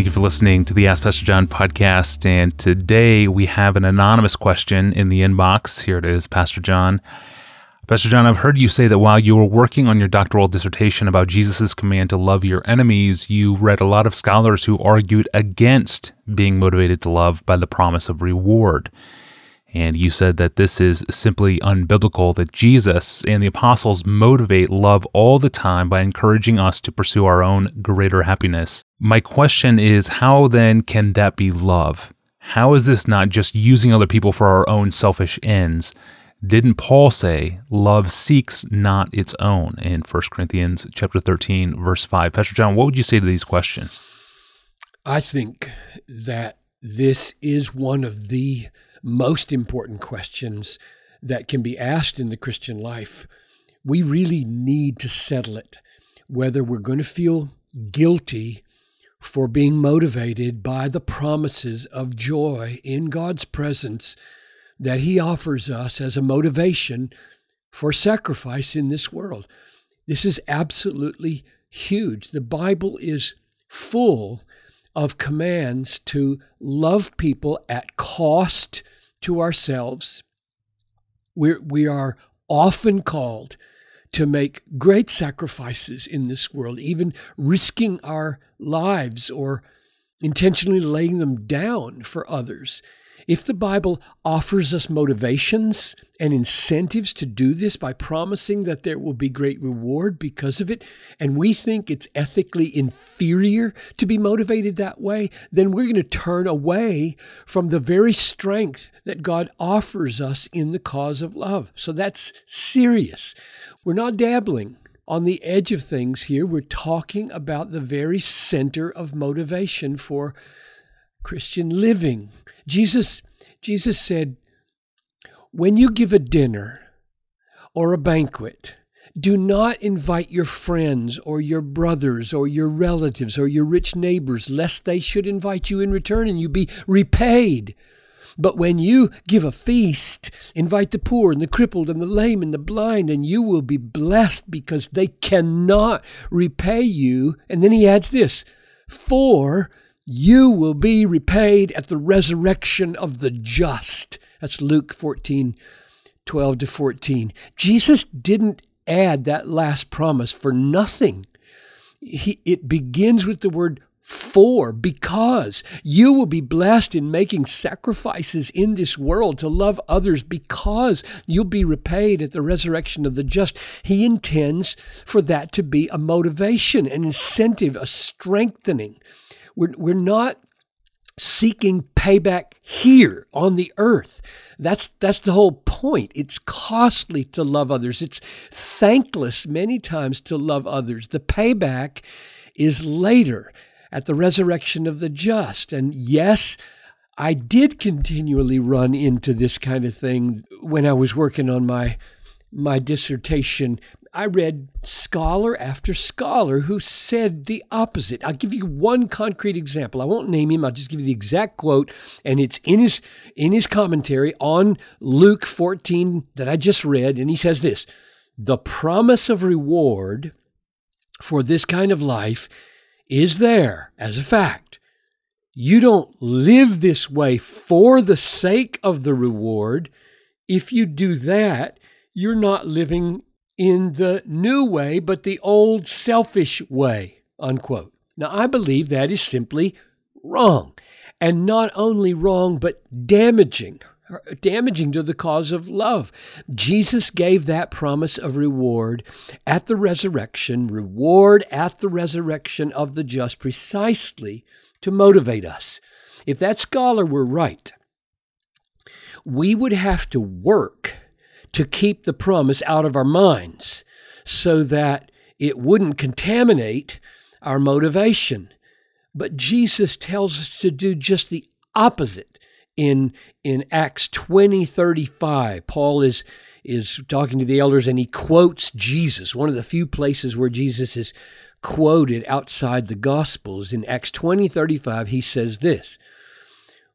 Thank you for listening to the Ask Pastor John podcast. And today we have an anonymous question in the inbox. Here it is, Pastor John. Pastor John, I've heard you say that while you were working on your doctoral dissertation about Jesus' command to love your enemies, you read a lot of scholars who argued against being motivated to love by the promise of reward. And you said that this is simply unbiblical, that Jesus and the apostles motivate love all the time by encouraging us to pursue our own greater happiness. My question is how then can that be love? How is this not just using other people for our own selfish ends? Didn't Paul say love seeks not its own in 1 Corinthians chapter 13 verse 5? Pastor John, what would you say to these questions? I think that this is one of the most important questions that can be asked in the Christian life. We really need to settle it whether we're going to feel guilty for being motivated by the promises of joy in God's presence that He offers us as a motivation for sacrifice in this world. This is absolutely huge. The Bible is full of commands to love people at cost to ourselves. We're, we are often called to make great sacrifices in this world, even risking our lives or intentionally laying them down for others. If the Bible offers us motivations and incentives to do this by promising that there will be great reward because of it, and we think it's ethically inferior to be motivated that way, then we're going to turn away from the very strength that God offers us in the cause of love. So that's serious. We're not dabbling on the edge of things here. We're talking about the very center of motivation for Christian living. Jesus, Jesus said, when you give a dinner or a banquet, do not invite your friends or your brothers or your relatives or your rich neighbors, lest they should invite you in return and you be repaid. But when you give a feast, invite the poor and the crippled and the lame and the blind, and you will be blessed because they cannot repay you. And then he adds this for you will be repaid at the resurrection of the just. That's Luke 14, 12 to 14. Jesus didn't add that last promise for nothing. He, it begins with the word for, because you will be blessed in making sacrifices in this world to love others, because you'll be repaid at the resurrection of the just. He intends for that to be a motivation, an incentive, a strengthening. We're, we're not seeking payback here on the earth. That's that's the whole point. It's costly to love others. It's thankless many times to love others. The payback is later at the resurrection of the just. And yes, I did continually run into this kind of thing when I was working on my my dissertation I read scholar after scholar who said the opposite. I'll give you one concrete example. I won't name him. I'll just give you the exact quote, and it's in his in his commentary on Luke 14 that I just read, and he says this: the promise of reward for this kind of life is there as a fact. You don't live this way for the sake of the reward. If you do that, you're not living in the new way, but the old selfish way, unquote. Now, I believe that is simply wrong. And not only wrong, but damaging, damaging to the cause of love. Jesus gave that promise of reward at the resurrection, reward at the resurrection of the just, precisely to motivate us. If that scholar were right, we would have to work to keep the promise out of our minds so that it wouldn't contaminate our motivation. But Jesus tells us to do just the opposite in, in Acts 20 35. Paul is, is talking to the elders and he quotes Jesus, one of the few places where Jesus is quoted outside the Gospels. In Acts 20 35, he says this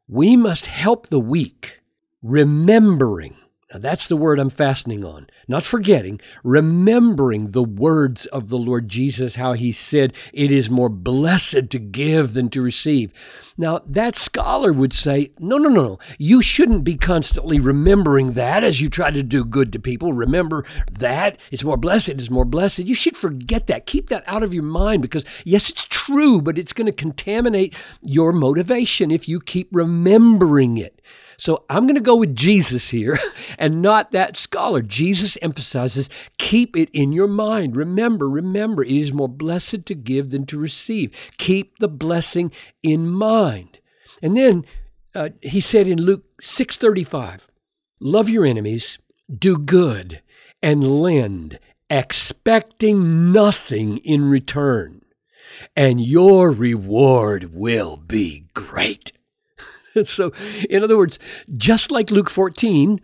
We must help the weak, remembering Now, that's the word I'm fastening on. Not forgetting, remembering the words of the Lord Jesus, how he said, It is more blessed to give than to receive. Now, that scholar would say, No, no, no, no. You shouldn't be constantly remembering that as you try to do good to people. Remember that. It's more blessed. It's more blessed. You should forget that. Keep that out of your mind because, yes, it's true, but it's going to contaminate your motivation if you keep remembering it. So I'm going to go with Jesus here and not that scholar. Jesus emphasizes keep it in your mind. Remember, remember, it is more blessed to give than to receive. Keep the blessing in mind. And then uh, he said in Luke 6:35, love your enemies, do good, and lend, expecting nothing in return, and your reward will be great. so, in other words, just like Luke 14,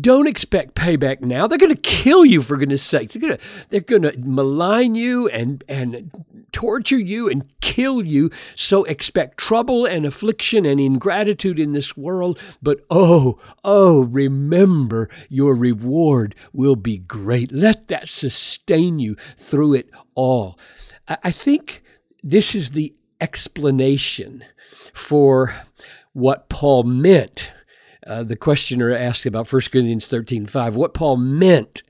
don't expect payback now. They're going to kill you for goodness sakes. They're going to they're going to malign you and and torture you and kill you. So expect trouble and affliction and ingratitude in this world. But oh, oh, remember your reward will be great. Let that sustain you through it all. I think this is the explanation for what Paul meant. Uh, the questioner asked about 1 Corinthians 13 5, what Paul meant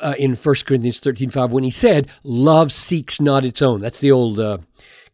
uh, in 1 Corinthians 13 5 when he said, Love seeks not its own. That's the old uh,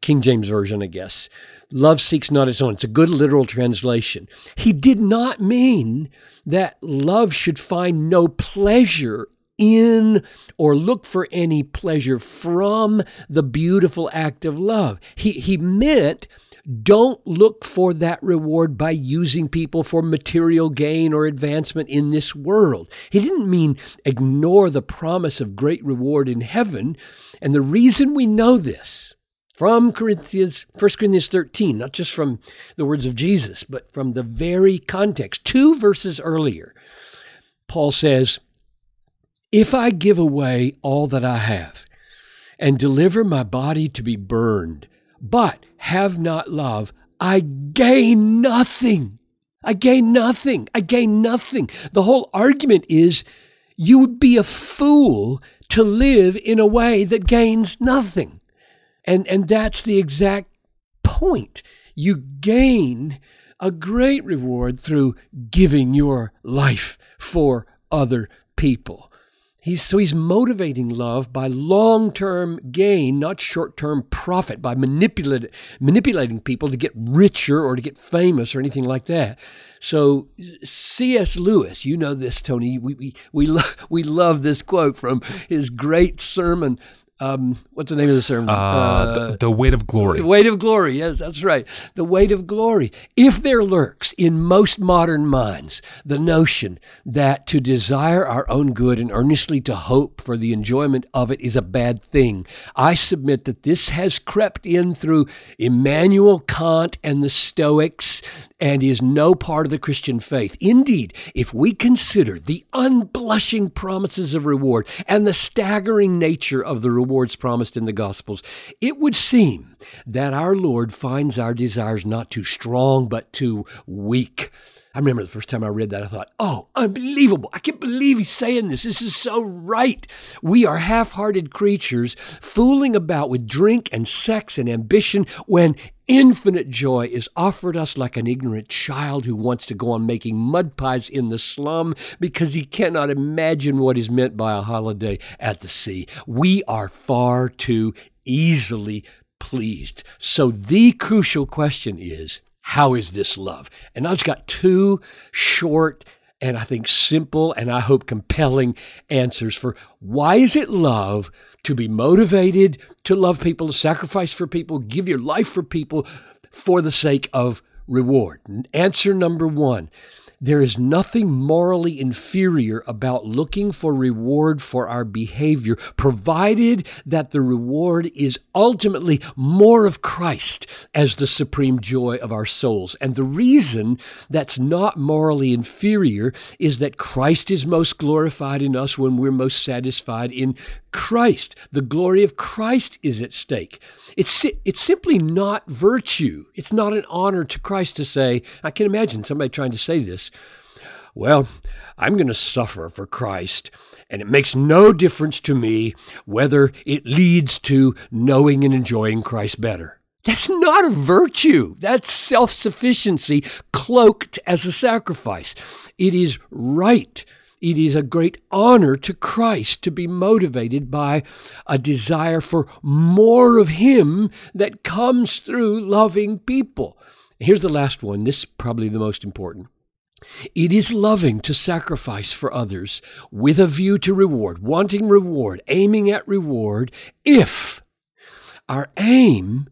King James Version, I guess. Love seeks not its own. It's a good literal translation. He did not mean that love should find no pleasure in or look for any pleasure from the beautiful act of love. He, he meant don't look for that reward by using people for material gain or advancement in this world. He didn't mean ignore the promise of great reward in heaven. And the reason we know this from Corinthians, 1 Corinthians 13, not just from the words of Jesus, but from the very context, two verses earlier, Paul says, If I give away all that I have and deliver my body to be burned, but have not love, I gain nothing. I gain nothing. I gain nothing. The whole argument is you would be a fool to live in a way that gains nothing. And, and that's the exact point. You gain a great reward through giving your life for other people. He's, so he's motivating love by long term gain, not short term profit, by manipulating people to get richer or to get famous or anything like that. So C.S. Lewis, you know this, Tony. We, we, we, lo- we love this quote from his great sermon um, what's the name of the sermon? Uh, uh, the, the, weight of glory. The weight of glory. Yes, that's right. The weight of glory. If there lurks in most modern minds the notion that to desire our own good and earnestly to hope for the enjoyment of it is a bad thing, I submit that this has crept in through Immanuel Kant and the Stoics and is no part of the Christian faith. Indeed, if we consider the unblushing promises of reward and the staggering nature of the rewards promised in the Gospels, it would seem that our Lord finds our desires not too strong, but too weak. I remember the first time I read that, I thought, oh, unbelievable. I can't believe he's saying this. This is so right. We are half hearted creatures fooling about with drink and sex and ambition when infinite joy is offered us like an ignorant child who wants to go on making mud pies in the slum because he cannot imagine what is meant by a holiday at the sea. We are far too easily pleased. So the crucial question is, how is this love? And I've got two short and I think simple and I hope compelling answers for why is it love to be motivated to love people, to sacrifice for people, give your life for people for the sake of reward. Answer number one there is nothing morally inferior about looking for reward for our behavior, provided that the reward is ultimately more of Christ as the supreme joy of our souls. And the reason that's not morally inferior is that Christ is most glorified in us when we're most satisfied in Christ. The glory of Christ is at stake. It's, it's simply not virtue. It's not an honor to Christ to say, I can imagine somebody trying to say this. Well, I'm going to suffer for Christ, and it makes no difference to me whether it leads to knowing and enjoying Christ better. That's not a virtue. That's self sufficiency cloaked as a sacrifice. It is right. It is a great honor to Christ to be motivated by a desire for more of Him that comes through loving people. Here's the last one. This is probably the most important. It is loving to sacrifice for others with a view to reward, wanting reward, aiming at reward, if our aim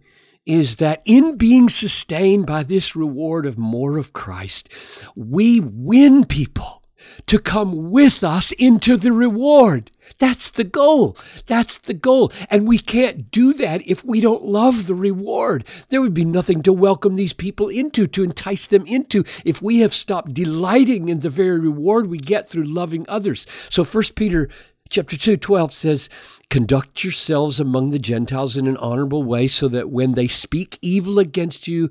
is that in being sustained by this reward of more of Christ, we win people to come with us into the reward. That's the goal. That's the goal. And we can't do that if we don't love the reward. There would be nothing to welcome these people into, to entice them into, if we have stopped delighting in the very reward we get through loving others. So 1 Peter chapter 2 12 says conduct yourselves among the gentiles in an honorable way so that when they speak evil against you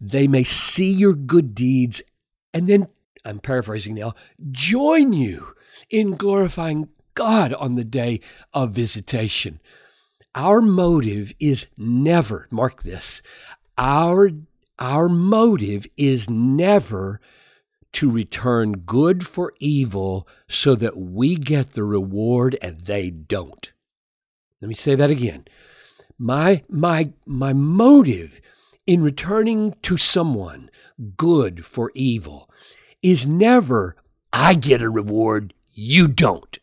they may see your good deeds and then i'm paraphrasing now join you in glorifying god on the day of visitation our motive is never mark this our our motive is never to return good for evil so that we get the reward and they don't. Let me say that again. My, my, my motive in returning to someone good for evil is never, I get a reward, you don't.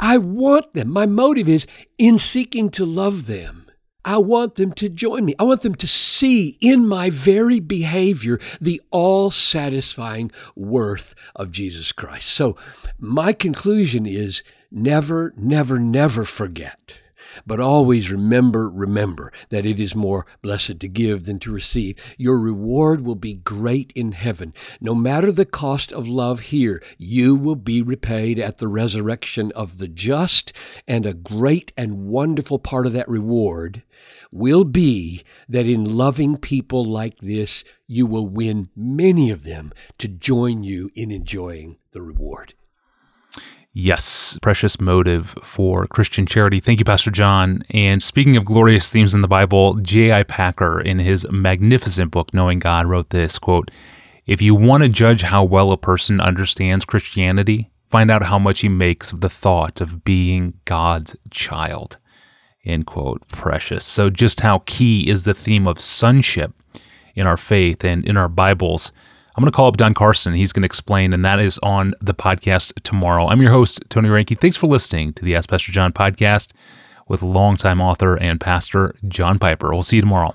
I want them. My motive is in seeking to love them I want them to join me. I want them to see in my very behavior the all satisfying worth of Jesus Christ. So, my conclusion is never, never, never forget but always remember, remember that it is more blessed to give than to receive. Your reward will be great in heaven. No matter the cost of love here, you will be repaid at the resurrection of the just, and a great and wonderful part of that reward will be that in loving people like this, you will win many of them to join you in enjoying the reward. Yes, precious motive for Christian charity. Thank you, Pastor John. And speaking of glorious themes in the Bible, J.I. Packer, in his magnificent book, Knowing God, wrote this quote, If you want to judge how well a person understands Christianity, find out how much he makes of the thought of being God's child. End quote. Precious. So, just how key is the theme of sonship in our faith and in our Bibles? I'm going to call up Don Carson. He's going to explain, and that is on the podcast tomorrow. I'm your host, Tony Reinke. Thanks for listening to the Ask Pastor John podcast with longtime author and pastor John Piper. We'll see you tomorrow.